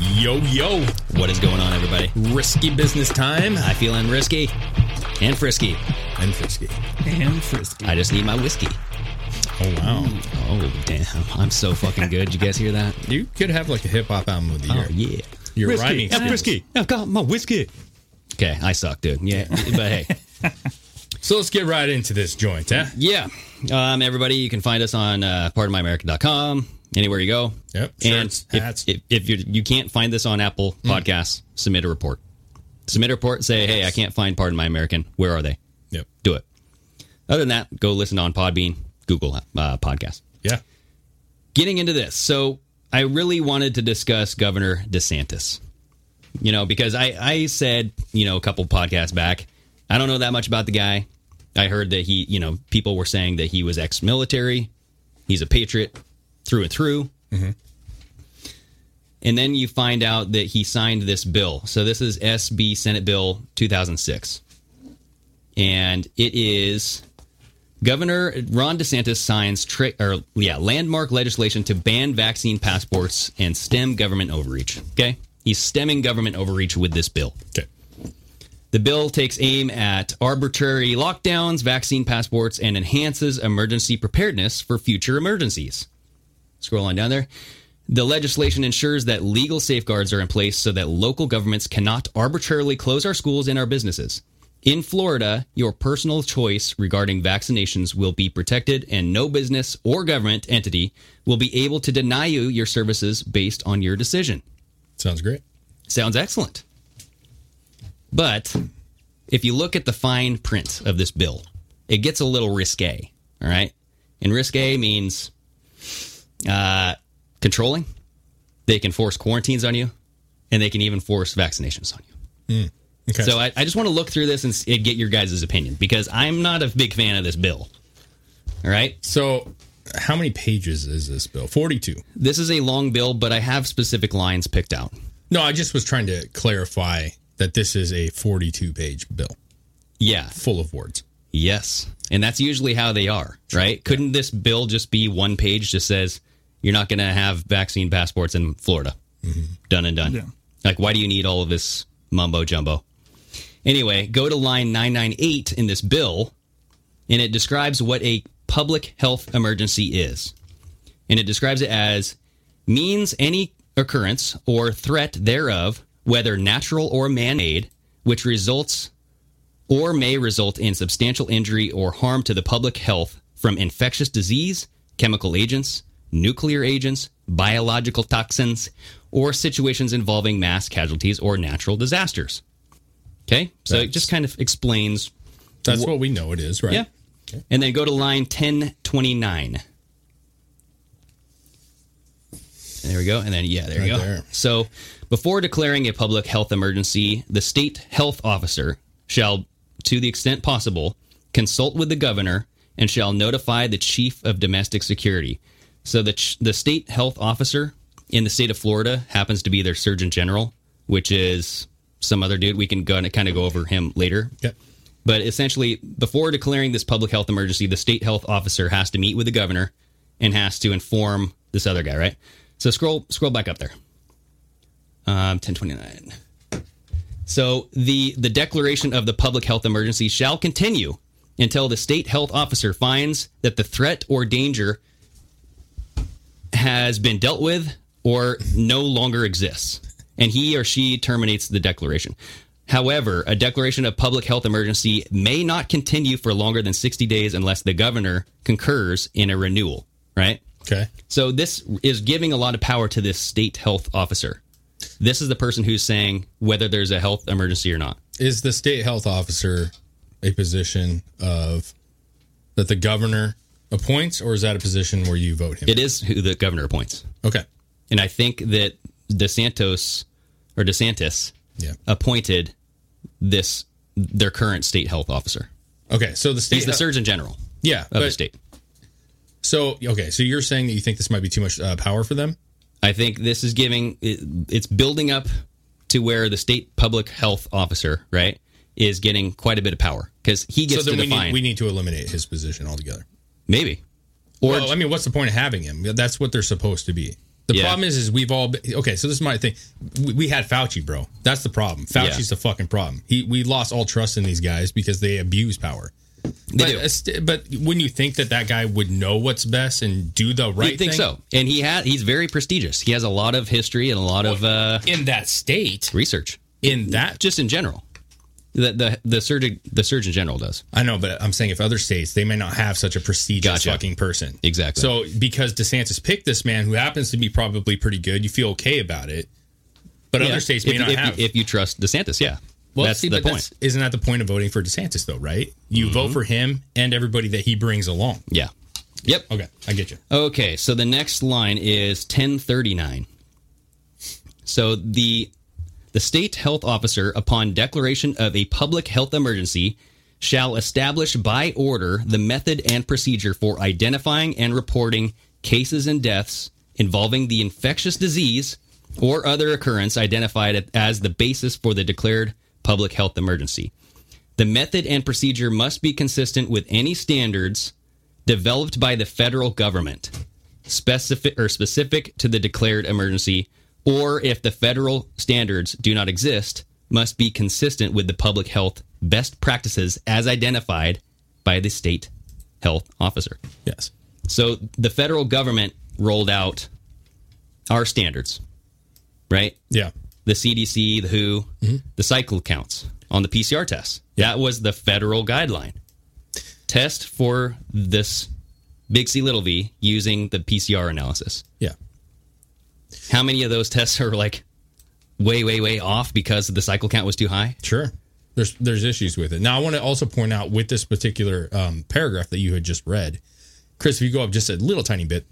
Yo, yo. What is going on, everybody? Risky business time. I feel I'm risky and frisky. And frisky. And frisky. I just need my whiskey. Oh, wow. Oh, damn. I'm so fucking good. You guys hear that? You could have like a hip hop album of the year. Oh, yeah. You're Risky. rhyming. I'm frisky. I've got my whiskey. Okay, I suck, dude. Yeah, but hey. So let's get right into this joint, huh? Yeah. Um, everybody, you can find us on uh, pardonmyamerican.com, anywhere you go. Yep. And Shirts, if, hats. if, if you're, you can't find this on Apple Podcasts, submit a report. Submit a report, say, hey, I can't find Pardon My American. Where are they? Yep. Do it. Other than that, go listen on Podbean, Google uh, Podcast. Yeah. Getting into this. So I really wanted to discuss Governor DeSantis. You know, because I, I said, you know, a couple podcasts back, I don't know that much about the guy. I heard that he, you know, people were saying that he was ex military. He's a patriot through and through. Mm-hmm. And then you find out that he signed this bill. So this is SB Senate Bill 2006. And it is Governor Ron DeSantis signs tra- or yeah, landmark legislation to ban vaccine passports and stem government overreach. Okay? He's stemming government overreach with this bill. Okay. The bill takes aim at arbitrary lockdowns, vaccine passports, and enhances emergency preparedness for future emergencies. Scroll on down there. The legislation ensures that legal safeguards are in place so that local governments cannot arbitrarily close our schools and our businesses. In Florida, your personal choice regarding vaccinations will be protected, and no business or government entity will be able to deny you your services based on your decision. Sounds great. Sounds excellent. But if you look at the fine print of this bill, it gets a little risque. All right. And risque means uh, controlling. They can force quarantines on you, and they can even force vaccinations on you. Okay. So I, I just want to look through this and and get your guys' opinion because I'm not a big fan of this bill. All right. so how many pages is this bill? 42. This is a long bill, but I have specific lines picked out. No, I just was trying to clarify that this is a 42 page bill Yeah. full of words. Yes. And that's usually how they are, right? Couldn't this bill just be one page just says you're not going to have vaccine passports in Florida? Mm-hmm. Done and done. Yeah. Like, why do you need all of this mumbo jumbo? Anyway, go to line 998 in this bill, and it describes what a public health emergency is. And it describes it as means any occurrence or threat thereof, whether natural or man made, which results or may result in substantial injury or harm to the public health from infectious disease, chemical agents, nuclear agents, biological toxins, or situations involving mass casualties or natural disasters. Okay? So it just kind of explains. That's Wh- what we know it is, right? Yeah. And then go to line 1029. There we go. And then, yeah, there you go. there. So, before declaring a public health emergency, the state health officer shall, to the extent possible, consult with the governor and shall notify the chief of domestic security. So, the, ch- the state health officer in the state of Florida happens to be their surgeon general, which is some other dude. We can go and kind of go over him later. Okay. But essentially, before declaring this public health emergency, the state health officer has to meet with the governor and has to inform this other guy, right? So scroll scroll back up there. Um, 1029. So the the declaration of the public health emergency shall continue until the state health officer finds that the threat or danger has been dealt with or no longer exists, and he or she terminates the declaration. However, a declaration of public health emergency may not continue for longer than 60 days unless the governor concurs in a renewal, right? Okay. So this is giving a lot of power to this state health officer. This is the person who's saying whether there's a health emergency or not. Is the state health officer a position of that the governor appoints, or is that a position where you vote him? It is who the governor appoints. Okay. And I think that DeSantos or DeSantis Yeah. appointed this their current state health officer. Okay. So the state He's the Surgeon General Yeah, of the state. So okay, so you're saying that you think this might be too much uh, power for them? I think this is giving it, it's building up to where the state public health officer, right, is getting quite a bit of power because he gets so then to we define need, we need to eliminate his position altogether. Maybe. Or well, I mean, what's the point of having him? That's what they're supposed to be. The Yeah. problem is, is we've all been, okay. So this is my thing. We, we had Fauci, bro. That's the problem. Fauci's Yeah. the fucking problem. He we lost all trust in these guys because they abuse power. They but, do. but wouldn't you think that that guy would know what's best and do the right you think thing? so? And he had he's very prestigious. He has a lot of history and a lot of uh, in that state? research, In that, just in general. The the the surgeon the surgeon general does. I know, but I'm saying if other states they may not have such a prestigious Gotcha. fucking person. Exactly. So because DeSantis picked this man who happens to be probably pretty good, you feel okay about it. But Yeah. other states may if, not if, have. If you trust DeSantis, yeah, Well, that's see, the point. isn't that the point of voting for DeSantis, though? Right? You Mm-hmm. vote for him and everybody that he brings along. Yeah. Yep. Okay, I get you. Okay, so the next line is 1039. So the the state health officer upon declaration of a public health emergency shall establish by order the method and procedure for identifying and reporting cases and deaths involving the infectious disease or other occurrence identified as the basis for the declared public health emergency. The method and procedure must be consistent with any standards developed by the federal government, specific or specific to the declared emergency, or if the federal standards do not exist, must be consistent with the public health best practices as identified by the state health officer. Yes. So the federal government rolled out our standards, right? Yeah. The CDC, the WHO, mm-hmm. the cycle counts on the PCR tests. That was the federal guideline. Test for this big C little v using the PCR analysis. Yeah. How many of those tests are like way, way, way off because the cycle count was too high? Sure. There's there's issues with it. Now I want to also point out with this particular um, paragraph that you had just read, Chris. If you go up just a little tiny bit,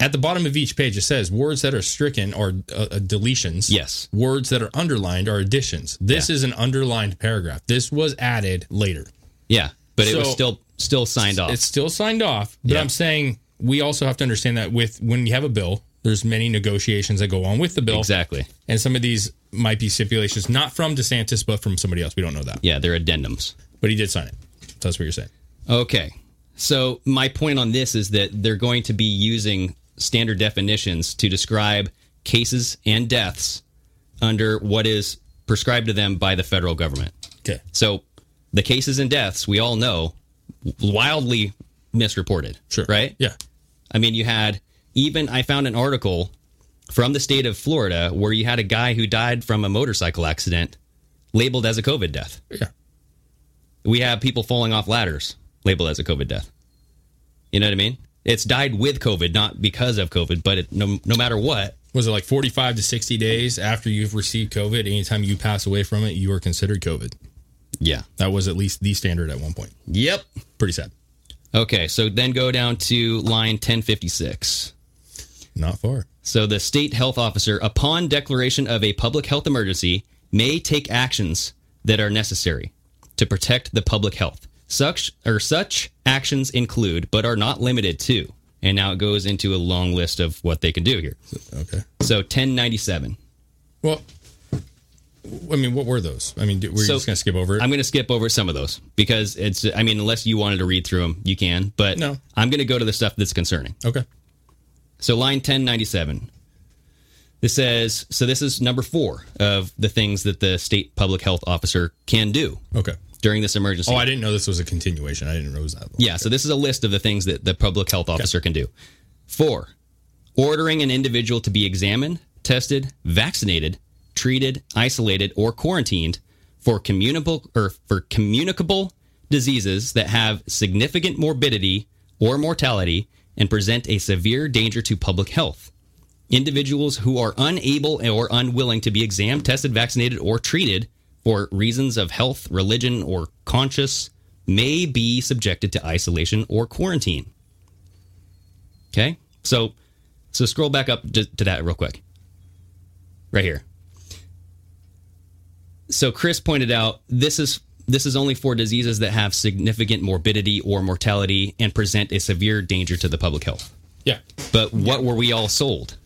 at the bottom of each page it says words that are stricken are uh, uh, deletions. Yes. Words that are underlined are additions. This is an underlined paragraph. This was added later. Yeah, but it was still still signed off. It's still signed off, but Yeah. I'm saying we also have to understand that with when you have a bill, there's many negotiations that go on with the bill. Exactly. And some of these might be stipulations not from DeSantis but from somebody else. We don't know that. Yeah, they're addendums. But he did sign it. So that's what you're saying. Okay. So my point on this is that they're going to be using standard definitions to describe cases and deaths under what is prescribed to them by the federal government. Okay. So the cases and deaths we all know wildly misreported. Sure. Right? Yeah. I mean, you had even I found an article from the state of Florida where you had a guy who died from a motorcycle accident labeled as a COVID death. Yeah. We have people falling off ladders labeled as a COVID death. You know what I mean? It's died with COVID, not because of COVID, but it, no, no matter what. Was it like 45 to 60 days after you've received COVID? Anytime you pass away from it, you are considered COVID. Yeah. That was at least the standard at one point. Yep. Pretty sad. Okay, so then go down to line 1056. Not far. So the state health officer, upon declaration of a public health emergency, may take actions that are necessary to protect the public health. Such or such actions include, but are not limited to. And now it goes into a long list of what they can do here. Okay. So 1097. Well, I mean, what were those? I mean, we're So, just going to skip over it? I'm going to skip over some of those because it's. I mean, unless you wanted to read through them, you can. But No. I'm going to go to the stuff that's concerning. okay. So line 1097. This says so. This is number four of the things that the state public health officer can do Okay. during this emergency. Oh, I didn't know this was a continuation. I didn't know it was that yeah. So this is a list of the things that the public health officer can do. Four, ordering an individual to be examined, tested, vaccinated, treated, isolated, or quarantined for communicable or for communicable diseases that have significant morbidity or mortality and present a severe danger to public health. Individuals who are unable or unwilling to be examined, tested, vaccinated, or treated for reasons of health, religion, or conscience may be subjected to isolation or quarantine. Okay? So so scroll back up to, to that real quick. Right here. So Chris pointed out this is this is only for diseases that have significant morbidity or mortality and present a severe danger to the public health. Yeah. But what were we all sold?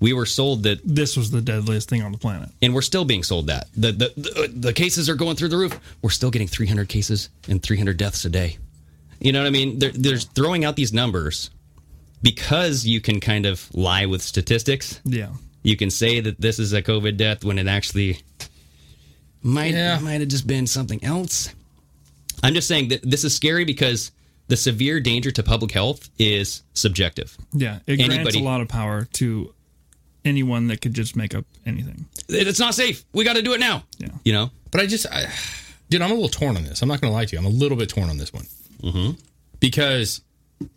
We were sold that This was the deadliest thing on the planet. and we're still being sold that. The the the, uh, the cases are going through the roof. We're still getting 300 cases and 300 deaths a day. You know what I mean? They're, they're throwing out these numbers because you can kind of lie with statistics. Yeah. You can say that this is a COVID death when it actually might Yeah. might have just been something else. I'm just saying that this is scary because the severe danger to public health is subjective. Yeah. It grants Anybody- a lot of power to anyone that could just make up anything. It's not safe. We got to do it now. Yeah. You know. But I just, I, dude, I'm a little torn on this. I'm not going to lie to you. I'm a little bit torn on this one Mm-hmm. because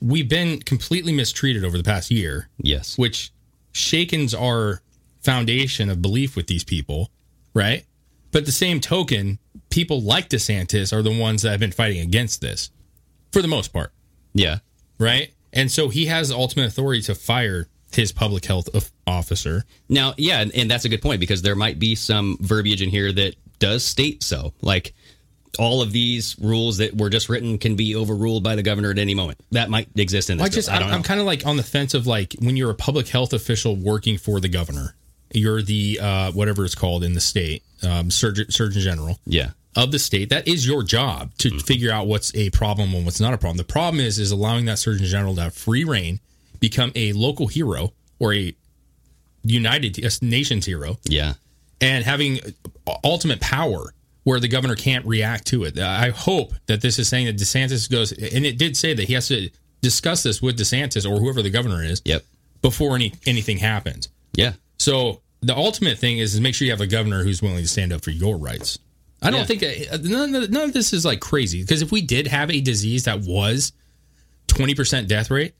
we've been completely mistreated over the past year, Yes. which shakens our foundation of belief with these people, right? But the same token, people like DeSantis are the ones that have been fighting against this for the most part, Yeah. right? And so he has the ultimate authority to fire his public health officer. Now, yeah, and, and that's a good point because there might be some verbiage in here that does state so. Like all of these rules that were just written can be overruled by the governor at any moment. That might exist in this. I just, bill. I. I'm kind of like on the fence of like when you're a public health official working for the governor, you're the uh, whatever it's called in the state, um, surgeon, surgeon general yeah. of the state. That is your job to Mm-hmm. figure out what's a problem and what's not a problem. The problem is, is allowing that surgeon general to have free rein, become a local hero or a United a nation's hero, Yeah. and having ultimate power where the governor can't react to it. I hope that this is saying that DeSantis goes, and it did say that he has to discuss this with DeSantis or whoever the governor is Yep. before any anything happens. Yeah. So the ultimate thing is, is make sure you have a governor who's willing to stand up for your rights. I don't Yeah. think uh, none of, none of this is like crazy because if we did have a disease that was twenty percent death rate,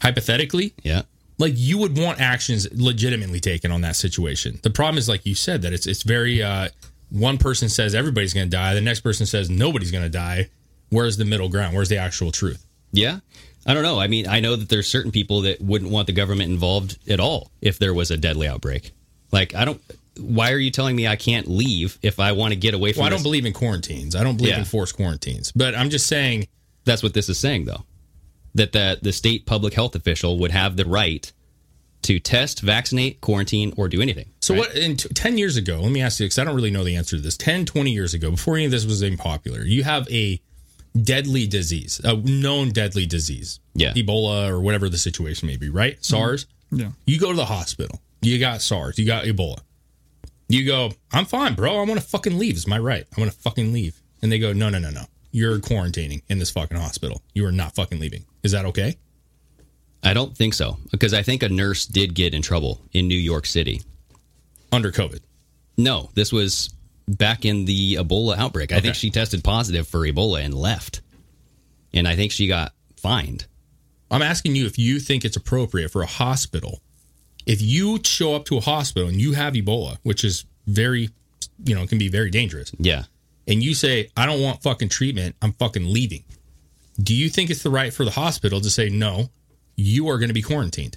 hypothetically, Yeah. like you would want actions legitimately taken on that situation. The problem is, like you said, that it's it's very uh, one person says everybody's going to die, the next person says nobody's going to die. Where's the middle ground? Where's the actual truth? Yeah. I don't know. I mean, I know that there's certain people that wouldn't want the government involved at all if there was a deadly outbreak. Like, I don't. Why are you telling me I can't leave if I want to get away from? Well, I don't believe in quarantines. I don't believe Yeah. in forced quarantines. But I'm just saying, That's what this is saying, though. That the the state public health official would have the right to test, vaccinate, quarantine, or do anything. So right? what in t- 10 years ago, let me ask you because I don't really know the answer to this. 10, 20 years ago, before any of this was even popular, you have a deadly disease, a known deadly disease. Yeah. Ebola or whatever the situation may be, right? Mm-hmm. SARS. Yeah. You go to the hospital. You got SARS. You got Ebola. You go, I'm fine, bro. I want to fucking leave. Is my right. I want to fucking leave. And they go, no, no, no, no. You're quarantining in this fucking hospital. You are not fucking leaving. Is that okay? I don't think so because I think a nurse did get in trouble in New York City. Under COVID. No, this was back in the Ebola outbreak. I think she tested positive for Ebola and left, and I think she got fined. I'm asking you if you think it's appropriate for a hospital, if you show up to a hospital and you have Ebola, which is very, you know, can be very dangerous, Yeah. and you say, I don't want fucking treatment, I'm fucking leaving. Do you think it's the right for the hospital to say, no, you are going to be quarantined?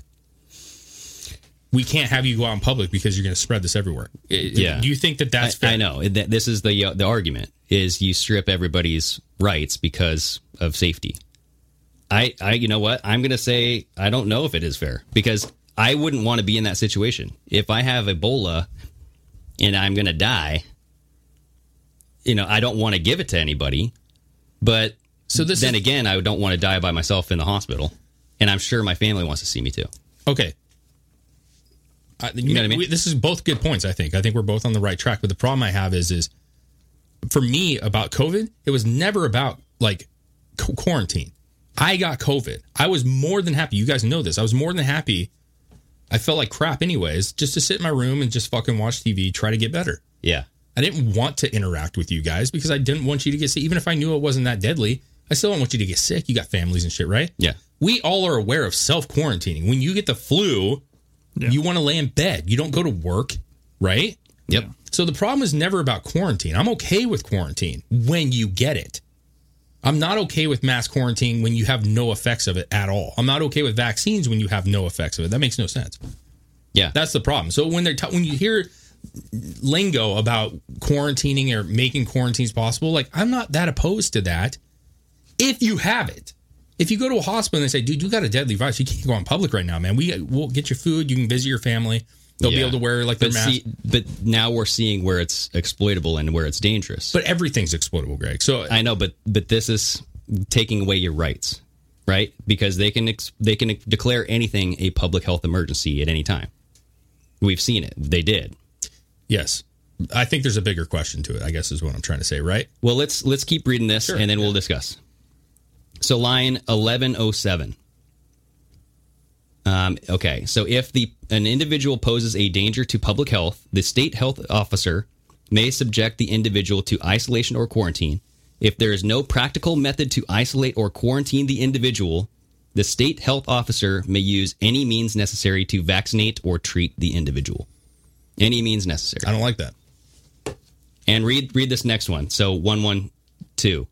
We can't have you go out in public because you're going to spread this everywhere. Yeah. Do you think that that's I, fair? I know that this is the uh, the argument is you strip everybody's rights because of safety. I I you know what I'm going to say I don't know if it is fair because I wouldn't want to be in that situation if I have Ebola and I'm going to die. You know I don't want to give it to anybody, but So this then is- again I don't want to die by myself in the hospital, and I'm sure my family wants to see me too. Okay. I, you know what I mean? we- this is both good points. I think. I think we're both on the right track. But the problem I have is, is for me about COVID, it was never about like qu- quarantine. I got COVID. I was more than happy. You guys know this. I was more than happy I felt like crap anyways, just to sit in my room and just fucking watch TV, try to get better. Yeah. I didn't want to interact with you guys because I didn't want you to get sick. Even if I knew it wasn't that deadly, I still don't want you to get sick. You got families and shit, right? Yeah. We all are aware of self quarantining. When you get the flu, you want to lay in bed. You don't go to work, right? Yep. So the problem is never about quarantine. I'm okay with quarantine when you get it. I'm not okay with mass quarantine when you have no effects of it at all. I'm not okay with vaccines when you have no effects of it. That makes no sense. Yeah. That's the problem. So when they're t- when you hear lingo about quarantining or making quarantines possible, like I'm not that opposed to that. If you have it, if you go to a hospital and they say, "Dude, you got a deadly virus. You can't go on public right now, man. We will get your food. You can visit your family. They'll be able to wear like their but mask." see, but now we're seeing where it's exploitable and where it's dangerous. but everything's exploitable, Greg. So I know, but but this is taking away your rights, right? Because they can ex- they can declare anything a public health emergency at any time. We've seen it. They did. yes, I think there's a bigger question to it. I guess is what I'm trying to say, right? Well, let's let's keep reading this Sure, and then yeah. we'll discuss. So line 1107. Um, okay, so if the an individual poses a danger to public health, the state health officer may subject the individual to isolation or quarantine. If there is no practical method to isolate or quarantine the individual, the state health officer may use any means necessary to vaccinate or treat the individual. Any means necessary. I don't like that. And read read this next one. So 112.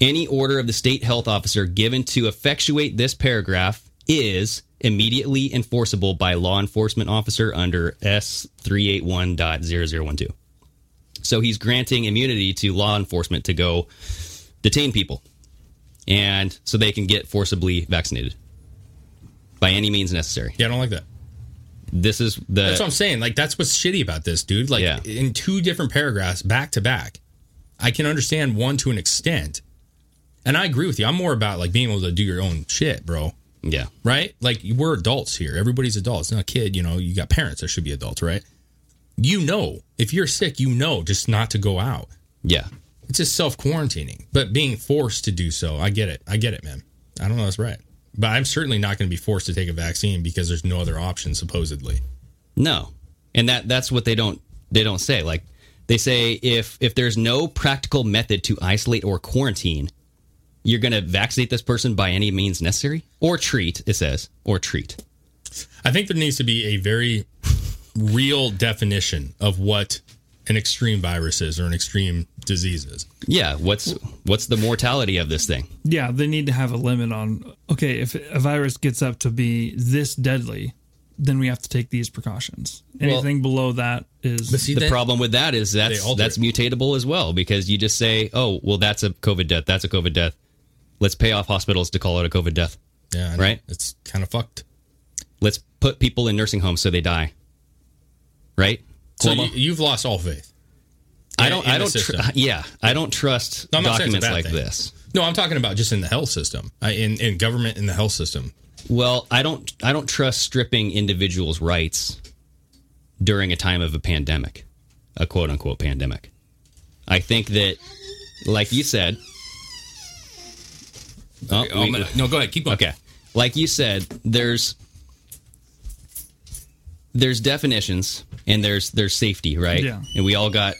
Any order of the state health officer given to effectuate this paragraph is immediately enforceable by law enforcement officer under S381.0012. So he's granting immunity to law enforcement to go detain people. And so they can get forcibly vaccinated by any means necessary. Yeah, I don't like that. This is the That's what I'm saying. Like that's what's shitty about this, dude. Like Yeah. in two different paragraphs, back to back. I can understand one to an extent, and I agree with you. I'm more about like being able to do your own shit, bro. yeah. Right? Like we're adults here. Everybody's adults. It's not a kid. You know, you got parents that should be adults, right? You know, if you're sick, you know just not to go out. Yeah. It's just self quarantining, but being forced to do so. I get it. I get it, man. I don't know that's right, but I'm certainly not going to be forced to take a vaccine because there's no other option, supposedly. No, and that that's what they don't they don't say. Like they say if if there's no practical method to isolate or quarantine, you're going to vaccinate this person by any means necessary or treat. It says or treat. I think there needs to be a very real definition of what an extreme virus is or an extreme disease is. Yeah. What's what's the mortality of this thing? Yeah, they need to have a limit on. Okay, if a virus gets up to be this deadly, then we have to take these precautions. Anything below that is. the problem with that is that's They alter that's mutatable as well because you just say, oh, well, that's a COVID death. That's a COVID death. Let's pay off hospitals to call it a COVID death. Yeah, Right. It's kind of fucked. Let's put people in nursing homes so they die. Right. So Cuomo? you, you've lost all faith. I don't. I don't. Tr- yeah, I don't trust No, I'm not saying it's a documents like thing. this. No, I'm talking about just in the health system, I, in in government in the health system. Well, I don't. I don't trust stripping individuals' rights during a time of a pandemic, a quote unquote pandemic. I think that, like you said. Oh, we- man, no, go ahead. Keep going. Okay. Like you said, there's there's definitions and there's there's safety, right? Yeah. And we all got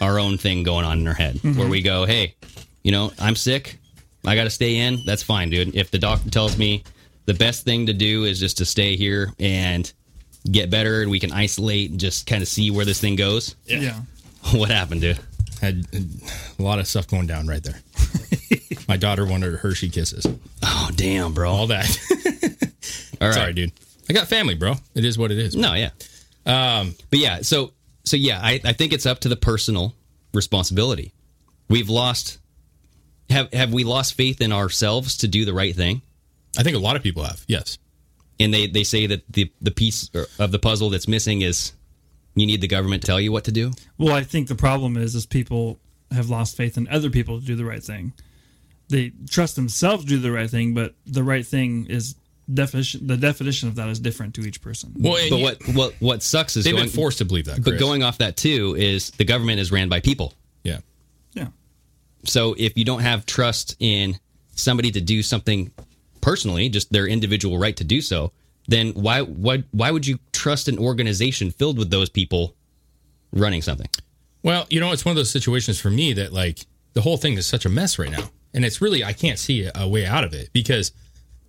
our own thing going on in our head Mhm. where we go, "Hey, you know, I'm sick. I got to stay in. That's fine, dude. If the doctor tells me the best thing to do is just to stay here and get better and we can isolate and just kind of see where this thing goes." Yeah. Yeah. What happened, dude? Had a lot of stuff going down right there. My daughter wanted Hershey kisses. Oh, damn, bro. All that. All right. Sorry, dude. I got family, bro. It is what it is. No, yeah. Um, but yeah, so so yeah, I, I think it's up to the personal responsibility. We've lost have have we lost faith in ourselves to do the right thing? I think a lot of people have. Yes. And they they say that the the piece of the puzzle that's missing is you need the government to tell you what to do. Well, I think the problem is is people have lost faith in other people to do the right thing. They trust themselves to do the right thing, but the right thing is definition. The definition of that is different to each person. Well, but what what what sucks is They've going, been forced to believe that. But going off that too is the government is ran by people. Yeah. Yeah. So if you don't have trust in somebody to do something personally, just their individual right to do so, then why why why would you trust an organization filled with those people running something? Well, you know, it's one of those situations for me that like the whole thing is such a mess right now. And it's really I can't see a, way out of it because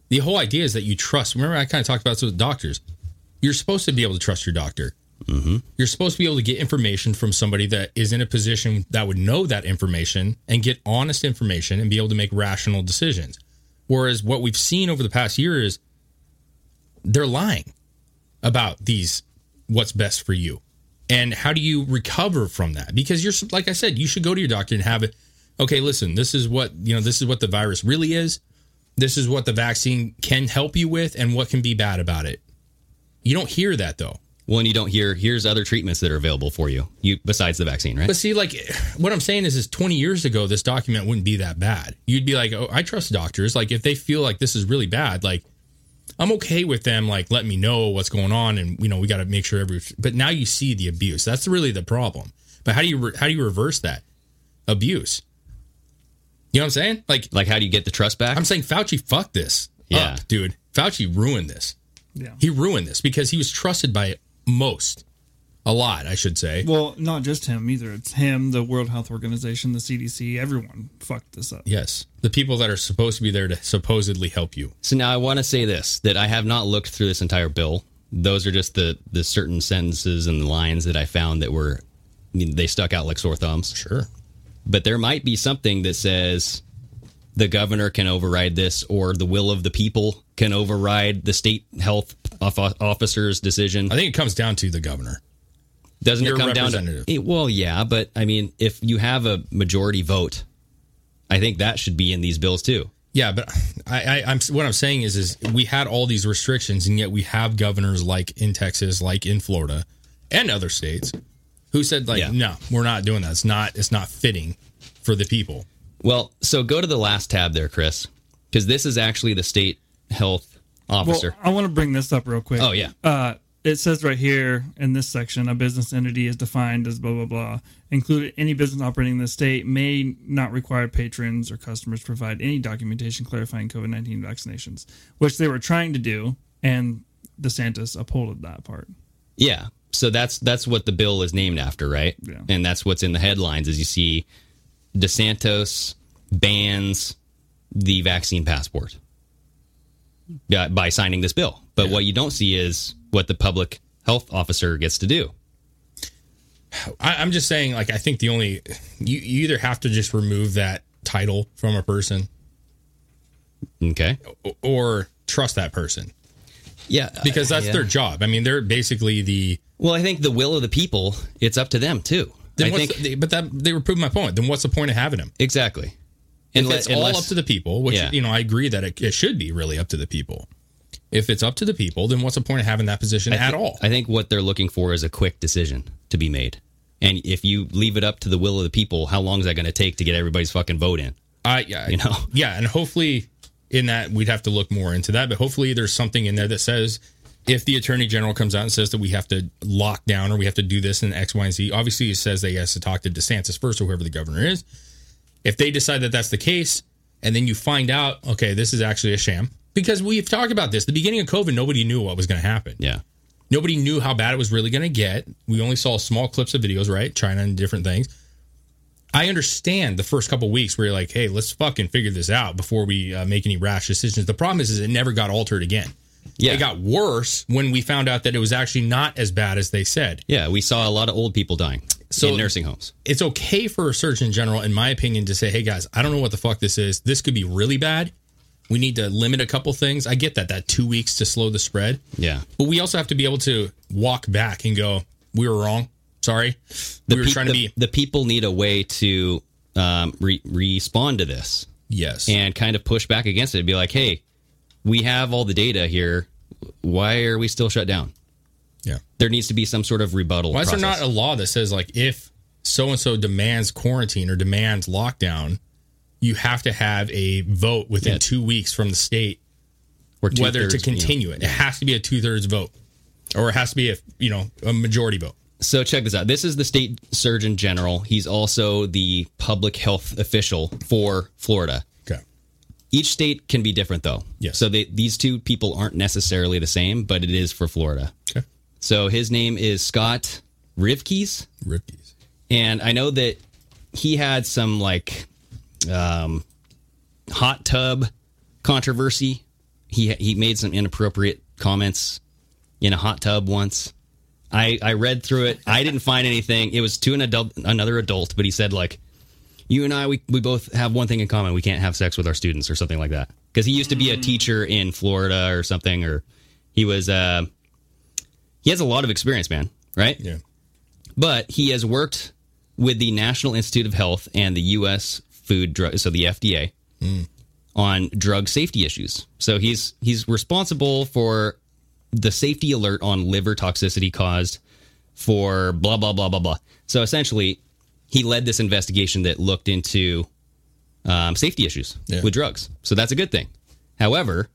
the whole idea is that you trust. Remember, I kind of talked about this with doctors. You're supposed to be able to trust your doctor. Mm-hmm. You're supposed to be able to get information from somebody that is in a position that would know that information and get honest information and be able to make rational decisions. Whereas what we've seen over the past year is they're lying about these what's best for you. And how do you recover from that? Because you're like I said, you should go to your doctor and have it. Okay, listen, this is what you know. This is what the virus really is. This is what the vaccine can help you with, and what can be bad about it. You don't hear that though. Well, and you don't hear here's other treatments that are available for you, you besides the vaccine, right? But see, like what I'm saying is, is 20 years ago, this document wouldn't be that bad. You'd be like, oh, I trust doctors. Like if they feel like this is really bad, like I'm okay with them like letting me know what's going on, and you know we got to make sure every. But now you see the abuse. That's really the problem. But how do you re- how do you reverse that abuse? You know what I'm saying? Like like how do you get the trust back? I'm saying Fauci fucked this. Yeah. up, dude. Fauci ruined this. Yeah. He ruined this because he was trusted by most, a lot, I should say. Well, not just him either. It's him, the World Health Organization, the CDC. Everyone fucked this up. Yes, the people that are supposed to be there to supposedly help you. So now I want to say this that I have not looked through this entire bill. Those are just the the certain sentences and lines that I found that were I mean, they stuck out like sore thumbs. Sure. But there might be something that says the governor can override this or the will of the people can override the state health officer's decision. I think it comes down to the governor. Doesn't You're it come down to representative. Eh, well, yeah, but I mean, if you have a majority vote, I think that should be in these bills too. Yeah, but I, I, I'm what I'm saying is, is we had all these restrictions, and yet we have governors like in Texas, like in Florida, and other states, who said like, Yeah. no, we're not doing that. It's not, it's not fitting for the people. Well, so go to the last tab there, Chris, because this is actually the state health officer. Well, I want to bring this up real quick. Oh, yeah. Uh, it says right here in this section, a business entity is defined as blah blah blah. Included any business operating in the state may not require patrons or customers to provide any documentation clarifying COVID nineteen vaccinations, which they were trying to do, and DeSantis upholded that part. Yeah. So that's that's what the bill is named after, right? Yeah. And that's what's in the headlines as you see DeSantos bans the vaccine passport by, by signing this bill. But what you don't see is what the public health officer gets to do. I, I'm just saying, like, I think the only you, you either have to just remove that title from a person, Okay. o- or trust that person Yeah. Uh, because that's yeah. their job. I mean, they're basically the. Well, I think the will of the people, it's up to them too. Then I think the- but that they were proving my point. Then what's the point of having them? exactly. Unle- it's all up to the people, which Yeah. you know I agree that it, it should be really up to the people. If it's up to the people, then what's the point of having that position I at all? I think what they're looking for is a quick decision to be made. And if you leave it up to the will of the people, how long is that going to take to get everybody's fucking vote in? I, yeah, You know? yeah, and hopefully in that we'd have to look more into that. But hopefully there's something in there that says if the attorney general comes out and says that we have to lock down or we have to do this in X, Y, and Z, obviously it says that he has to talk to DeSantis first or whoever the governor is. If they decide that that's the case, and then you find out, okay, this is actually a sham, because we've talked about this. The beginning of COVID, nobody knew what was going to happen. Yeah. Nobody knew how bad it was really going to get. We only saw small clips of videos, right? China and different things. I understand the first couple weeks where you're like, hey, let's fucking figure this out before we uh, make any rash decisions. The problem is, is it never got altered again. Yeah. It got worse when we found out that it was actually not as bad as they said. Yeah. We saw a lot of old people dying So- in nursing homes. It's okay for a surgeon general, in my opinion, to say, hey guys, I don't know what the fuck this is. This could be really bad. We need to limit a couple things. I get that, that two weeks to slow the spread. Yeah. But we also have to be able to walk back and go, we were wrong. Sorry. The, we were pe- trying to the- be. the people need a way to um, re- respond to this Yes. and kind of push back against it. Be like, hey, we have all the data here. Why are we still shut down? yeah. There needs to be some sort of rebuttal. Why is there not a law that says, like, if so and so demands quarantine or demands lockdown, you have to have a vote within Yeah. two weeks from the state Or whether to two-thirds, you know. continue it. It has to be a two thirds vote, or it has to be a you know a majority vote. So check this out. This is the state surgeon general. He's also the public health official for Florida. Okay. Each state can be different, though. Yes. So they, these two people aren't necessarily the same, but it is for Florida. Okay. So his name is Scott Rivkees. Ripkeys. And I know that he had some like um, hot tub controversy. He he made some inappropriate comments in a hot tub once. I I read through it. I didn't find anything. It was to an adult, another adult, but he said like, "You and I, we we both have one thing in common. We can't have sex with our students or something like that." Because he used to be a teacher in Florida or something, or he was. Uh, he has a lot of experience, man. Right? Yeah. but he has worked with the National Institute of Health and the U.S. Food Drug, so the FDA, on drug safety issues. So he's he's responsible for the safety alert on liver toxicity caused for blah blah blah blah blah. So essentially, he led this investigation that looked into um, safety issues Yeah. with drugs. So that's a good thing. However,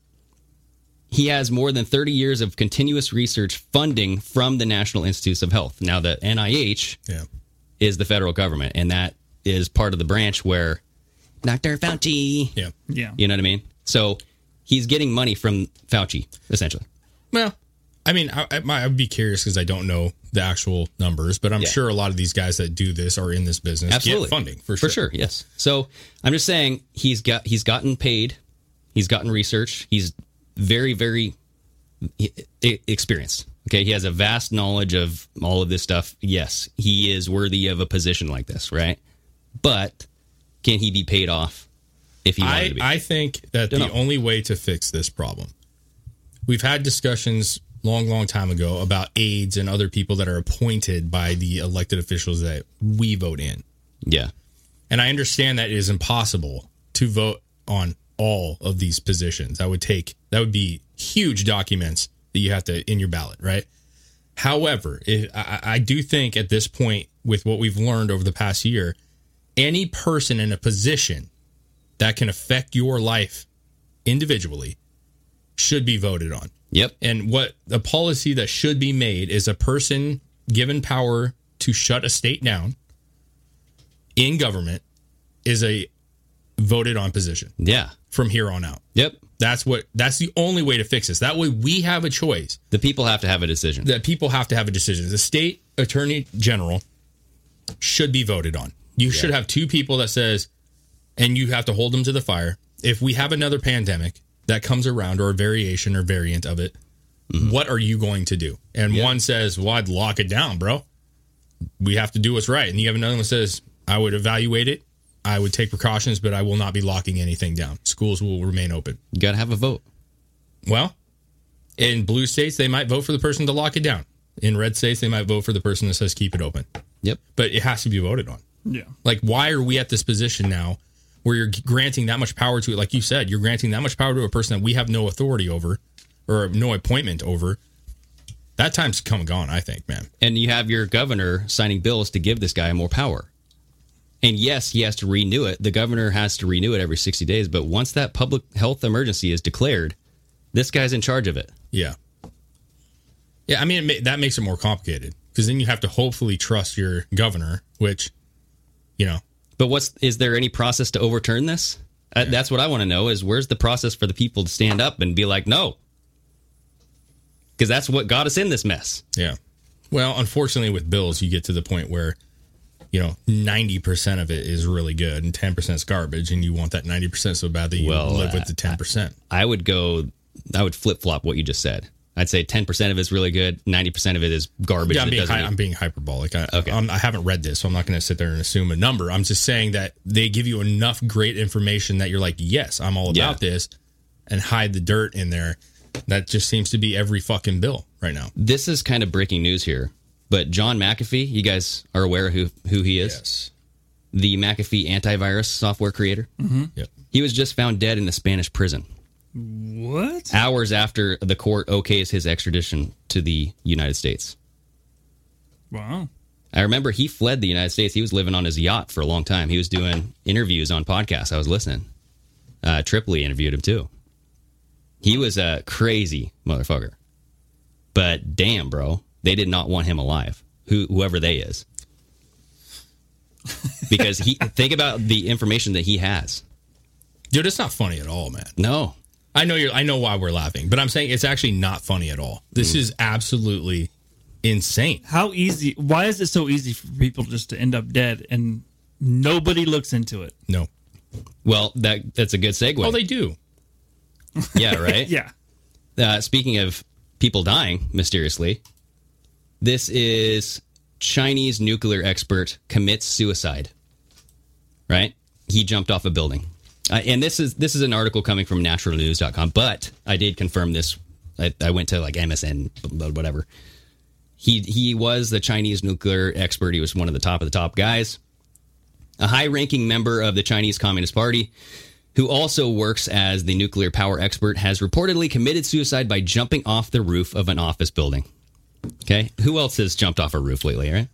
he has more than 30 years of continuous research funding from the National Institutes of Health. Now, the NIH Yeah. is the federal government, and that is part of the branch where Dr. Fauci, Yeah. Yeah. you know what I mean? So he's getting money from Fauci, essentially. Well, I mean, I, I, would be curious because I don't know the actual numbers, but I'm Yeah. sure a lot of these guys that do this are in this business. Absolutely. Get funding for sure. For sure, yes. So I'm just saying he's got he's gotten paid, he's gotten research, he's very very experienced. Okay, he has a vast knowledge of all of this stuff. Yes, he is worthy of a position like this, right? But can he be paid off if he wanted I, to be? I think that Don't the know. only way to fix this problem, we've had discussions long, long time ago about aides and other people that are appointed by the elected officials that we vote in. yeah, And I understand that it is impossible to vote on all of these positions. That would take that would be huge documents that you have to in your ballot, right? However, if, I, I do think at this point, with what we've learned over the past year, any person in a position that can affect your life individually should be voted on. yep, And what the policy that should be made is a person given power to shut a state down in government is a voted on position yeah, from here on out. yep. That's what that's the only way to fix this. That way we have a choice The people have to have a decision. that people have to have a decision. The state attorney general should be voted on. You should have two people that says and you have to hold them to the fire. If we have another pandemic that comes around or a variation or variant of it, mm-hmm. what are you going to do? And one says, "Well, I'd lock it down, bro. We have to do what's right." And you have another one says, "I would evaluate it. I would take precautions, but I will not be locking anything down. Schools will remain open." You got to have a vote. Well, in blue states, they might vote for the person to lock it down. In red states, they might vote for the person that says keep it open. Yep. But it has to be voted on. Yeah. Like, why are we at this position now where you're granting that much power to it? Like you said, you're granting that much power to a person that we have no authority over or no appointment over. That time's come and gone, I think, man. and you have your governor signing bills to give this guy more power. And yes, he has to renew it. The governor has to renew it every 60 days. But once that public health emergency is declared, this guy's in charge of it. Yeah. Yeah, I mean, that makes it more complicated because then you have to hopefully trust your governor, which, you know, But what's is there any process to overturn this? Uh, that's what I want to know. Is where's the process for the people to stand up and be like, no, because that's what got us in this mess. Yeah. Well, unfortunately, with bills, you get to the point where, you know, 90% of it is really good and 10% is garbage, and you want that 90% so bad that you Well, live with the 10%. I would go. I would flip flop what you just said. I'd say 10% of it's really good, 90% of it is garbage. yeah, I'm being, need- I'm being hyperbolic. I, Okay. I'm, I haven't read this, so I'm not going to sit there and assume a number. I'm just saying that they give you enough great information that you're like, yes, I'm all about Yeah. this, and hide the dirt in there. That just seems to be every fucking bill right now. this is kind of breaking news here, but John McAfee, you guys are aware who who he is? Yes. The McAfee antivirus software creator. Mm-hmm. Yep. He was just found dead in a Spanish prison What? hours after the court okays his extradition to the United States. Wow. I remember he fled the United States. He was living on his yacht for a long time. He was doing interviews on podcasts. I was listening. Uh, Tripoli interviewed him too. He was a crazy motherfucker. But damn, bro, they did not want him alive. Who, whoever they is, because he think about the information that he has. Dude, it's not funny at all, man. No. I know you're I know why we're laughing, but I'm saying it's actually not funny at all. This is absolutely insane. How easy? Why is it so easy for people just to end up dead and nobody looks into it? No. Well, that that's a good segue. Oh, they do. yeah, right? Yeah. Uh, speaking of people dying mysteriously, this is Chinese nuclear expert commits suicide. Right? He jumped off a building. Uh, and this is this is an article coming from naturalnews.com, but I did confirm this. I, I went to like MSN, whatever. He he was the Chinese nuclear expert. He was one of the top of the top guys. A high-ranking member of the Chinese Communist Party who also works as the nuclear power expert, has reportedly committed suicide by jumping off the roof of an office building. Okay. Who else has jumped off a roof lately, right?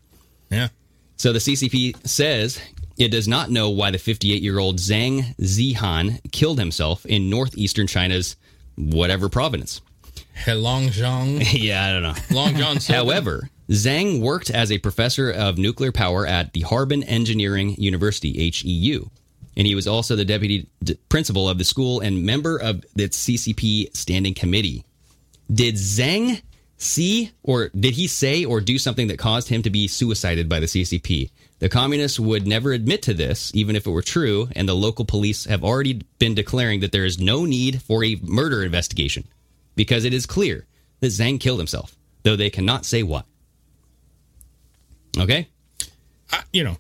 Yeah. So the CCP says it does not know why the 58 year old Zhang Zihan killed himself in northeastern China's whatever province. Heilongjiang. yeah, I don't know. Long John However, Zhang worked as a professor of nuclear power at the Harbin Engineering University, HEU and he was also the deputy d- principal of the school and member of the CCP standing committee. Did Zhang see or did he say or do something that caused him to be suicided by the CCP? The communists would never admit to this, even if it were true, and the local police have already been declaring that there is no need for a murder investigation because it is clear that Zhang killed himself, though they cannot say what. Okay? Uh, you know,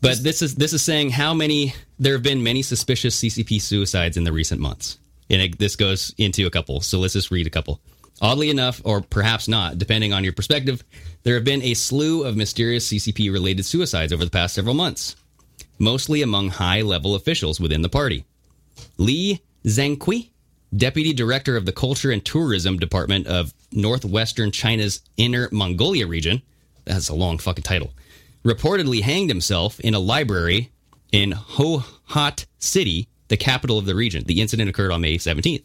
but this is this is saying how many there have been many suspicious CCP suicides in the recent months, and it, this goes into a couple. So let's just read a couple. Oddly enough, or perhaps not, depending on your perspective, there have been a slew of mysterious CCP related suicides over the past several months, mostly among high level officials within the party. Li Zhangqi, deputy director of the Culture and Tourism Department of Northwestern China's Inner Mongolia region, that's a long fucking title, reportedly hanged himself in a library in Hohhot City, the capital of the region. The incident occurred on May 17th.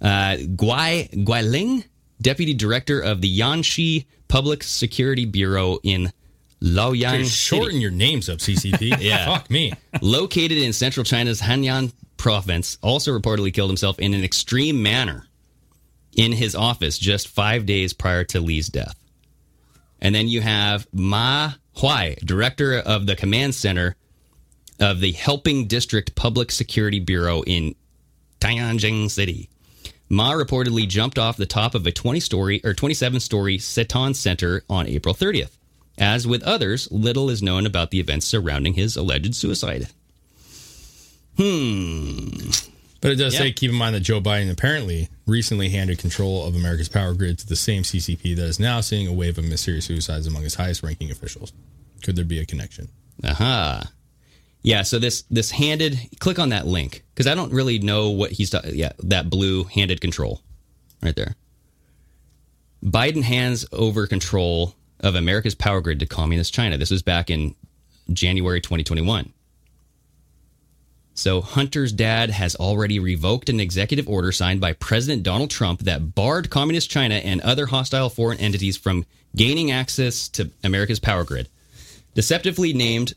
Uh, Guai Guiling, deputy director of the Yanxi Public Security Bureau in Laoyang. Dude, shorten City. your names up, CCP. Yeah. Fuck me. Located in central China's Hanyang province, also reportedly killed himself in an extreme manner in his office just five days prior to Li's death. And then you have Ma Huai, director of the command center of the Heping District Public Security Bureau in Tianjin City. Ma reportedly jumped off the top of a 20 story or 27 story Seton Center on April 30th. As with others, little is known about the events surrounding his alleged suicide. Hmm. But it does Yeah. say keep in mind that Joe Biden apparently recently handed control of America's power grid to the same CCP that is now seeing a wave of mysterious suicides among his highest ranking officials. Could there be a connection? Aha. Yeah, so this this handed click on that link because I don't really know what he's ta- yeah that blue handed control right there. Biden hands over control of America's power grid to communist China. This was back in January 2021. So Hunter's dad has already revoked an executive order signed by President Donald Trump that barred communist China and other hostile foreign entities from gaining access to America's power grid. Deceptively named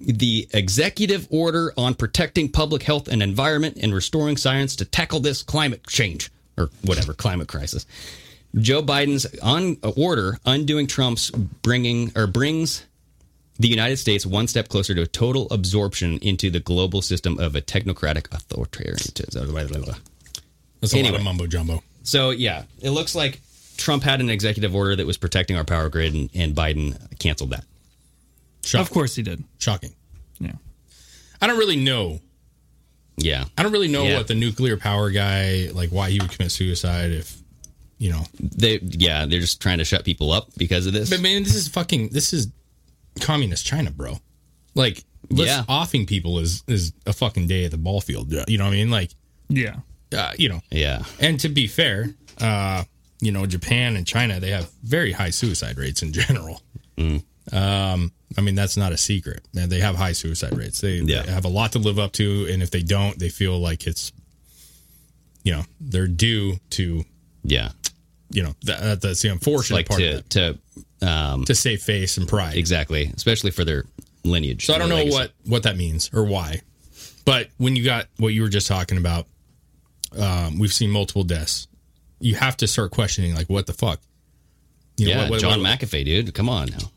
the Executive Order on Protecting Public Health and Environment and Restoring Science to Tackle This Climate Change, or whatever, climate crisis. Joe Biden's on order undoing Trump's bringing or brings the United States one step closer to a total absorption into the global system of a technocratic authoritarianism. That's a Anyway. lot of mumbo jumbo. So yeah, it looks like Trump had an executive order that was protecting our power grid, and, and Biden canceled that. Shocking. Of course he did. Shocking. Yeah. I don't really know. Yeah, I don't really know Yeah. what the nuclear power guy like why he would commit suicide if you know. they yeah they're just trying to shut people up because of this. But man, this is fucking this is communist China, bro. Like Yeah. offing people is is a fucking day at the ball field. You know what I mean? Like Yeah. uh, you know, yeah, and to be fair, uh, you know, Japan and China they have very high suicide rates in general. Mm. Um, I mean that's not a secret. Man, they have high suicide rates. They, Yeah. they have a lot to live up to, and if they don't, they feel like it's, you know, they're due to, yeah. you know, that, that's the unfortunate Like part to to um, To save face and pride. exactly, especially for their lineage. So I don't know legacy. what what that means or why. But when you got what you were just talking about, um, we've seen multiple deaths. You have to start questioning, like, what the fuck? You know, yeah, what- what- John what- McAfee, dude. Come on now.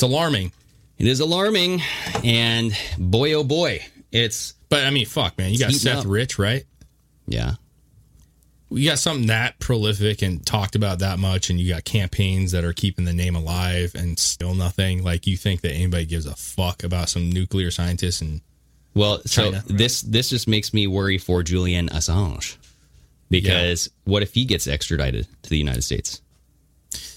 It's alarming. It is alarming, and boy, oh boy, it's. But I mean, fuck, man. You got Seth up. Rich, right? Yeah. You got something that prolific and talked about that much, and you got campaigns that are keeping the name alive, and still nothing. Like you think that anybody gives a fuck about some nuclear scientists and Well, so China. this this just makes me worry for Julian Assange because what if he gets extradited to the United States?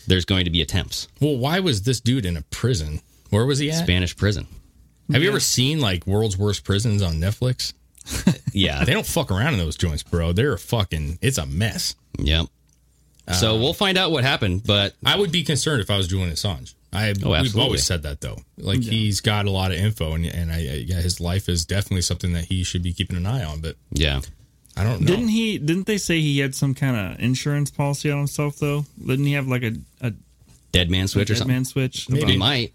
There's going to be attempts. Well, why was this dude in a prison? Where was he at? Spanish prison. Have you ever seen like World's Worst Prisons on Netflix? Yeah. They don't fuck around in those joints, bro. They're fucking. It's a mess. Yep. So um, we'll find out what happened, but I would be concerned if I was Julian Assange. I Oh, we've always said that though. Like he's got a lot of info, and and I, I yeah, his life is definitely something that he should be keeping an eye on. But yeah, I don't know. Didn't he? Didn't they say he had some kind of insurance policy on himself though? Didn't he have like a, a dead man switch or dead something. man switch? Maybe. He might.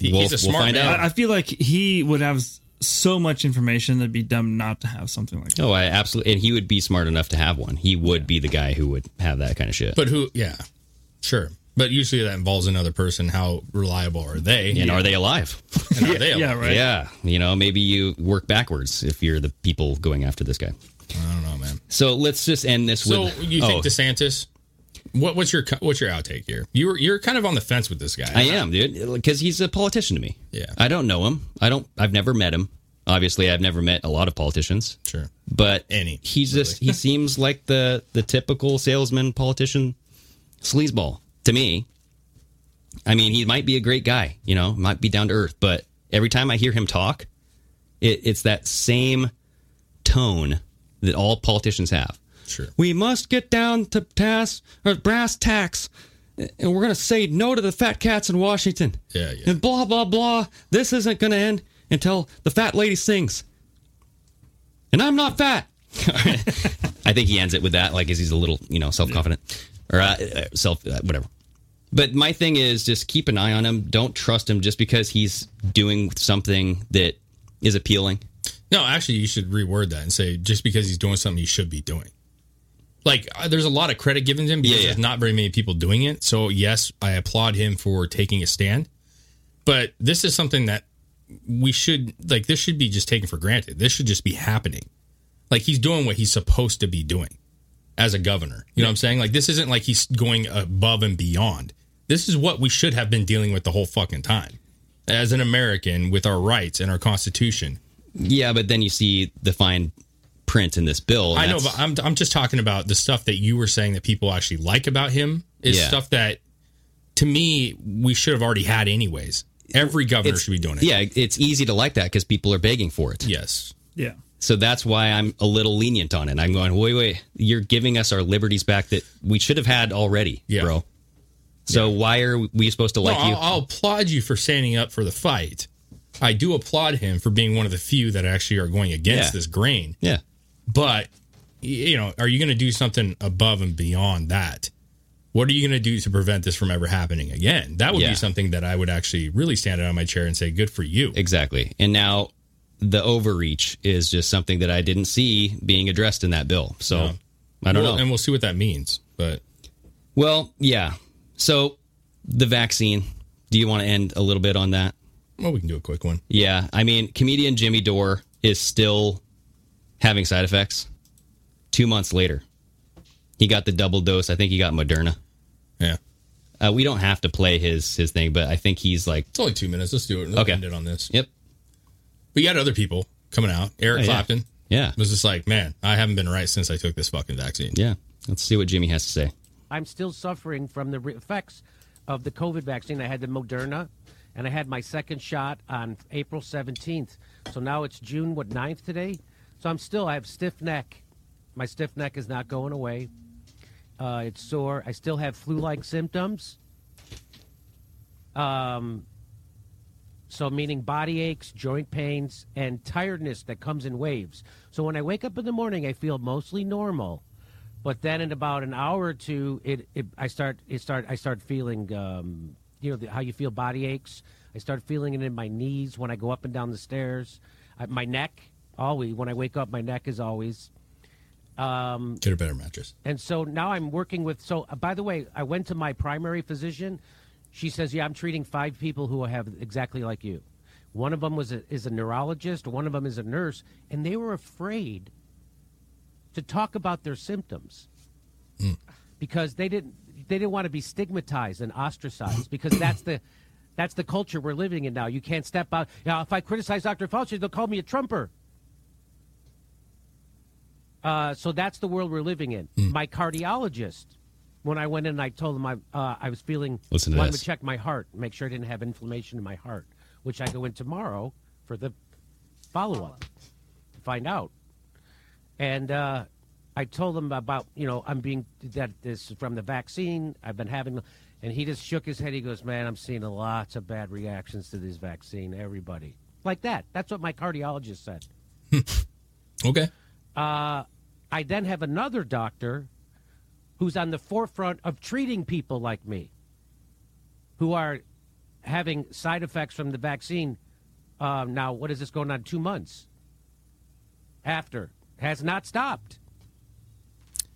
He- we'll, he's a we'll smart find man. out. I, I feel like he would have s- so much information that'd be dumb not to have something like that. Oh, I absolutely. And he would be smart enough to have one. He would be the guy who would have that kind of shit. But who? Yeah, sure. But usually that involves another person. How reliable are they? and are they alive? And are they? Yeah, right. Yeah. You know, maybe you work backwards if you're the people going after this guy. I man. So let's just end this with So with. you think oh, DeSantis? What, what's your what's your outtake here? You're you're kind of on the fence with this guy. I am, dude, because he's a politician to me. Yeah. I don't know him. I don't. I've never met him. Obviously, I've never met a lot of politicians. Sure. but Any, He's just he seems like the the typical salesman politician sleazeball to me. I mean, he might be a great guy, you know, might be down to earth, but every time I hear him talk, it, it's that same tone that all politicians have. Sure. We must get down to task or brass tacks, and we're going to say no to the fat cats in Washington. Yeah, yeah. And blah blah blah. This isn't going to end until the fat lady sings. And I'm not fat. I think he ends it with that, like, as he's a little, you know, self confident or uh, uh, self, uh, whatever. But my thing is just keep an eye on him. Don't trust him just because he's doing something that is appealing. No, actually, you should reword that and say just because he's doing something he should be doing. Like, uh, there's a lot of credit given to him because Yeah, yeah. there's not very many people doing it. So, yes, I applaud him for taking a stand. But this is something that we should, like, this should be just taken for granted. This should just be happening. Like, he's doing what he's supposed to be doing as a governor. You know what I'm saying? Like, this isn't like he's going above and beyond. This is what we should have been dealing with the whole fucking time. As an American with our rights and our Constitution. Yeah, but then you see the fine print in this bill. I know, but I'm I'm just talking about the stuff that you were saying that people actually like about him is Yeah. stuff that to me we should have already had anyways. Every governor it's- should be doing it. Yeah, it's easy to like that because people are begging for it. Yes. Yeah. So that's why I'm a little lenient on it. I'm going, wait, wait, you're giving us our liberties back that we should have had already, Yeah. bro. So why are we supposed to like no, you? I'll, I'll applaud you for standing up for the fight. I do applaud him for being one of the few that actually are going against Yeah. this grain. yeah. But you know, are you going to do something above and beyond that? What are you going to do to prevent this from ever happening again? That would Yeah. be something that I would actually really stand out of my chair and say, "Good for you." Exactly. And now the overreach is just something that I didn't see being addressed in that bill. So. I don't Well, know. and we'll see what that means. But well, yeah. So the vaccine, do you want to end a little bit on that? Well, we can do a quick one. Yeah. I mean, comedian Jimmy Dore is still having side effects two months later. He got the double dose. I think he got Moderna. Yeah. Uh, we don't have to play his his thing, but I think he's like, It's only two minutes. Let's do it. Let's Okay. end it on this. yep, But you had other people coming out. Eric Oh, yeah. Clapton yeah, was just like, man, I haven't been right since I took this fucking vaccine. yeah. Let's see what Jimmy has to say. I'm still suffering from the effects of the COVID vaccine. I had the Moderna, and I had my second shot on April 17th. So now it's June, what, 9th today? So I'm still, I have stiff neck. My stiff neck is not going away. Uh, it's sore. I still have flu like symptoms. Um, so, meaning body aches, joint pains, and tiredness that comes in waves. So, when I wake up in the morning, I feel mostly normal but then in about an hour or two it, it i start it start i start feeling um, you know the, how you feel body aches i start feeling it in my knees when i go up and down the stairs I, my neck always when I wake up, my neck is always. Um, Get a better mattress. and so now I'm working with. So, uh, by the way, I went to my primary physician. She says, "Yeah, I'm treating five people who have exactly like you. One of them was a, is a neurologist. One of them is a nurse, and they were afraid to talk about their symptoms because they didn't they didn't want to be stigmatized and ostracized because that's the that's the culture we're living in now. You can't step out. Now, if I criticize Dr. Fauci, they'll call me a Trumper. Uh, so that's the world we're living in. My cardiologist, when I went in, I told him I uh, I was feeling Listen to wanted this. to check my heart, make sure I didn't have inflammation in my heart, which I go in tomorrow for the follow up to find out. And uh, I told him about you know I'm being that this is from the vaccine. I've been having, and he just shook his head. He goes, "Man, I'm seeing lots of bad reactions to this vaccine. Everybody like that. That's what my cardiologist said." Okay. Uh, I then have another doctor who's on the forefront of treating people like me who are having side effects from the vaccine. Uh, now, what is this going on? Two months after has not stopped.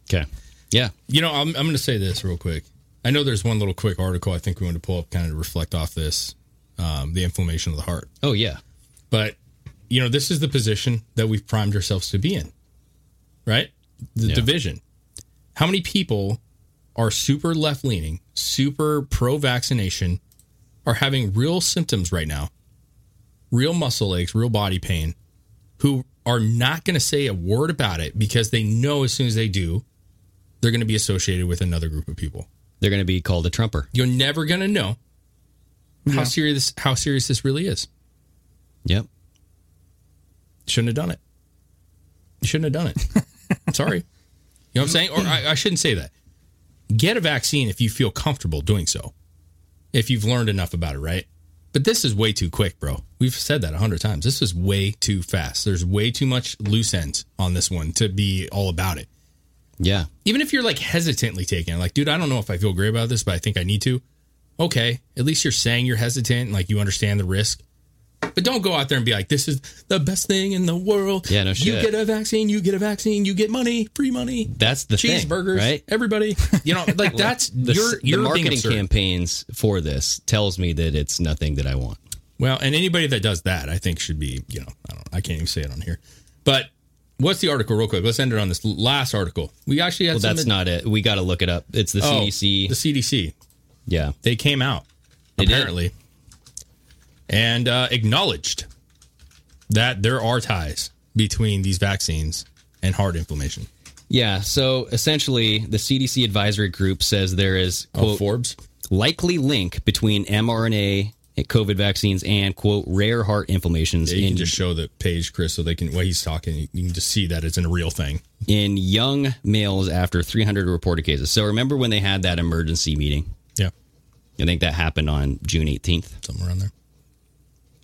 Okay. Yeah. You know, I'm, I'm going to say this real quick. I know there's one little quick article I think we want to pull up kind of to reflect off this um, the inflammation of the heart. Oh, yeah. But, you know, this is the position that we've primed ourselves to be in, right? The Yeah. division. How many people are super left leaning, super pro vaccination, are having real symptoms right now, real muscle aches, real body pain, who are not going to say a word about it because they know as soon as they do, they're going to be associated with another group of people. They're going to be called a Trumper. You're never going to know how Yeah. serious how serious this really is. Yep. Shouldn't have done it. You shouldn't have done it. Sorry. You know what I'm saying? Or I, I shouldn't say that. Get a vaccine if you feel comfortable doing so. If you've learned enough about it, right? But this is way too quick, bro. We've said that a hundred times. This is way too fast. There's way too much loose ends on this one to be all about it. Yeah. Even if you're like hesitantly taking it, like, dude, I don't know if I feel great about this, but I think I need to. Okay, at least you're saying you're hesitant, and like you understand the risk. But don't go out there and be like, "This is the best thing in the world." Yeah, no shit. You get a vaccine, you get a vaccine, you get money, free money, That's the thing, cheeseburgers, right? Everybody, you know, like that's The, you're the you're being marketing campaigns for this tells me that it's nothing that I want. Well, and anybody that does that, I think should be, you know, I don't, I can't even say it on here. But what's the article, real quick? Let's end it on this last article. We actually had Well, that's not it. We got to look it up. It's the Oh, CDC. The CDC. yeah. They came out They did. apparently and uh, acknowledged that there are ties between these vaccines and heart inflammation. Yeah. So essentially, the CDC advisory group says there is Oh, quote, Forbes. likely link between mRNA Eh, COVID vaccines and quote rare heart inflammations Yeah, you in, can just show the page, Chris, so they can while he's talking, you can just see that it's a real thing. in young males after 300 reported cases. So remember when they had that emergency meeting? Yeah, I think that happened on June 18th. somewhere around there.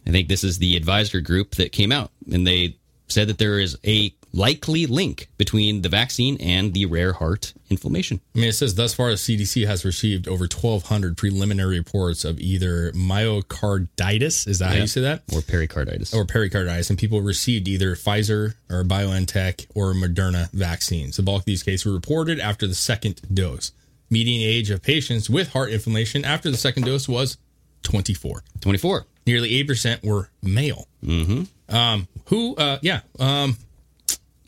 I think this is the advisory group that came out and they said that there is a likely link between the vaccine and the rare heart inflammation. I mean, it says thus far the CDC has received over 1,200 preliminary reports of either myocarditis. Is that how you say that? Or pericarditis. Or pericarditis, and people received either Pfizer or BioNTech or Moderna vaccines. The bulk of these cases were reported after the second dose. Median age of patients with heart inflammation after the second dose was 24. 24. Nearly 8% were male. Mm-hmm. Um, who, uh, yeah, um,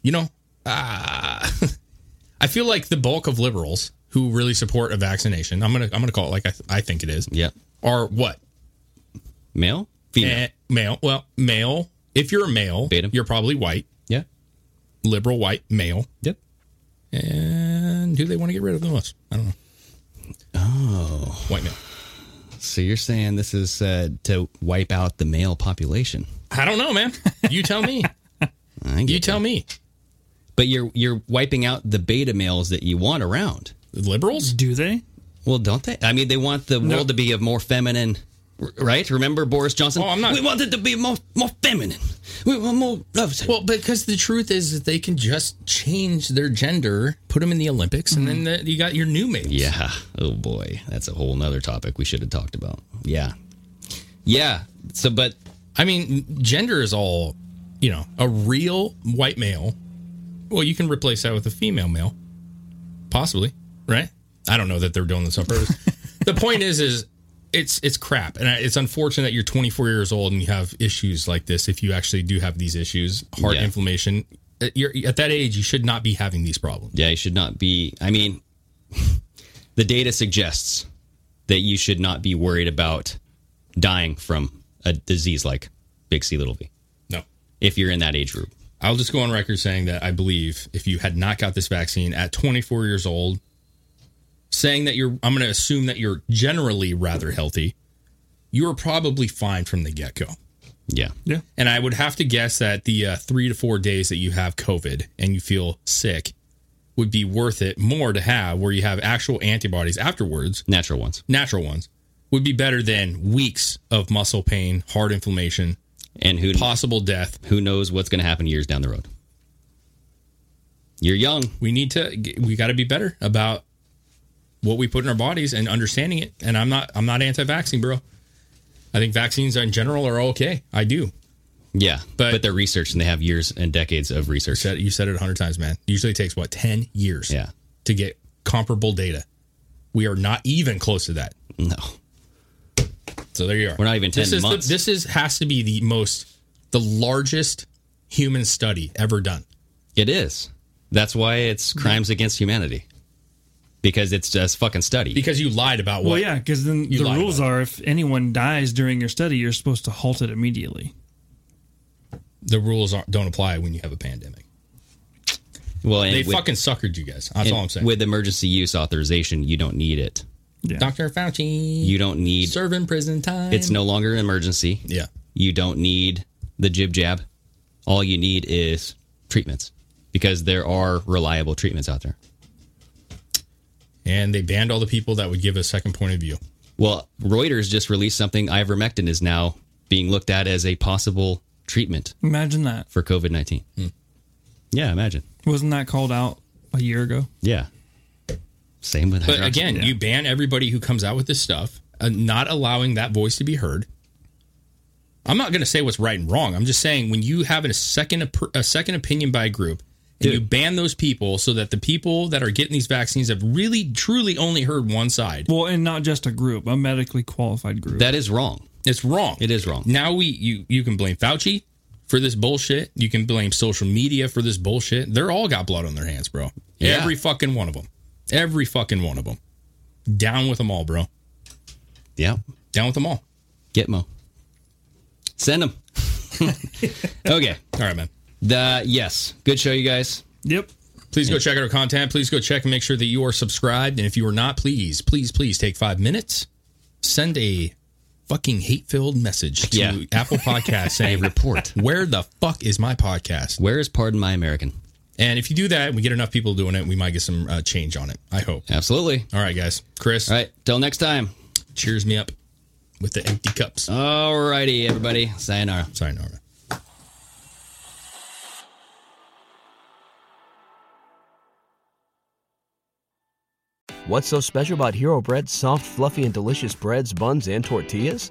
you know, uh, I feel like the bulk of liberals who really support a vaccination, I'm gonna, I'm gonna call it like I, I think it is, Yeah. are what? Male? Female. Eh, male. Well, male. If you're a male, Beta. you're probably white, yeah. liberal white male. Yep. And who they want to get rid of the most? I don't know. Oh. White male. So you're saying this is uh, to wipe out the male population? I don't know, man. You tell me. I you tell that. me. But you're you're wiping out the beta males that you want around. Liberals? Do they? Well, don't they? I mean, they want the world to be a more feminine, right? Remember Boris Johnson? Oh, I'm not- We want it to be more more feminine. We want more love. Well, because the truth is that they can just change their gender, put them in the Olympics, and then mm-hmm. the, you got your new mates. yeah. Oh boy, that's a whole nother topic we should have talked about. Yeah. Yeah. So, but I mean, gender is all, you know, a real white male, well, you can replace that with a female male, possibly, right? I don't know that they're doing this on purpose. the point is, is it's it's crap, and it's unfortunate that you're 24 years old and you have issues like this. If you actually do have these issues, heart Yeah. inflammation, at- you're at that age, you should not be having these problems. Yeah, you should not be. I mean, the data suggests that you should not be worried about dying from a disease like Big C, Little V. No. If you're in that age group. I'll just go on record saying that I believe if you had not got this vaccine at 24 years old, saying that you're, I'm going to assume that you're generally rather healthy, you were probably fine from the get go. Yeah. Yeah. And I would have to guess that the uh, three to four days that you have COVID and you feel sick would be worth it more to have where you have actual antibodies afterwards, Natural ones. natural ones, would be better than weeks of muscle pain, heart inflammation, And who possible death. who knows what's going to happen years down the road. You're young. we need to we got to be better about what we put in our bodies and understanding it and i'm not i'm not anti-vaccine bro i think vaccines in general are okay i do Yeah. But- But, they're research and they have years and decades of research. said you said it a hundred times man usually it takes what 10 years Yeah. to get comparable data we are not even close to that No. So there you are We're not even 10 this is the- months. this is has to be the most the largest human study ever done It is. That's why it's crimes against humanity. Because it's just fucking study. because you lied about what Well, yeah, because then You the rules are if anyone dies during your study, you're supposed to halt it immediately. the rules aren't, don't apply when you have a pandemic well, and they with- fucking suckered you guys that's all i'm saying With emergency use authorization, you don't need it. Yeah. Dr. Fauci. You don't need serving prison time. It's no longer an emergency. Yeah. You don't need the jib jab. All you need is treatments because there are reliable treatments out there. And they banned all the people that would give a second point of view. Well, Reuters just released something. Ivermectin is now being looked at as a possible treatment Imagine that. for COVID 19. Hmm. Yeah, imagine. Wasn't that called out a year ago? Yeah. Same with But hydroxy. again, you ban everybody who comes out with this stuff, uh, not allowing that voice to be heard. I'm not going to say what's right and wrong. I'm just saying when you have a second a second opinion by a group and you ban those people so that the people that are getting these vaccines have really truly only heard one side. Well, and not just a group, a medically qualified group. that is wrong. It's wrong. It is wrong. Now we you you can blame Fauci for this bullshit. You can blame social media for this bullshit. They're all got blood on their hands, bro. Yeah. Every fucking one of them. Every fucking one of them. Down with them all, bro. Yeah. Down with them all. Gitmo. Send them. okay. All right, man. The yes. Good show, you guys. Yep. Please go check out our content. Please go check and make sure that you are subscribed. And if you are not, please, please, please take five minutes. Send a fucking hate filled message to Yeah. Apple Podcast saying, report. Where the fuck is my podcast? Where is Pardon My American? And if you do that, we get enough people doing it, we might get some uh, change on it. I hope. Absolutely. All right, guys. Chris, All right. Till next time. cheers me up with the empty cups. All righty, everybody. Sayonara. Sayonara. What's so special about Hero Bread's soft, fluffy, and delicious breads, buns, and tortillas?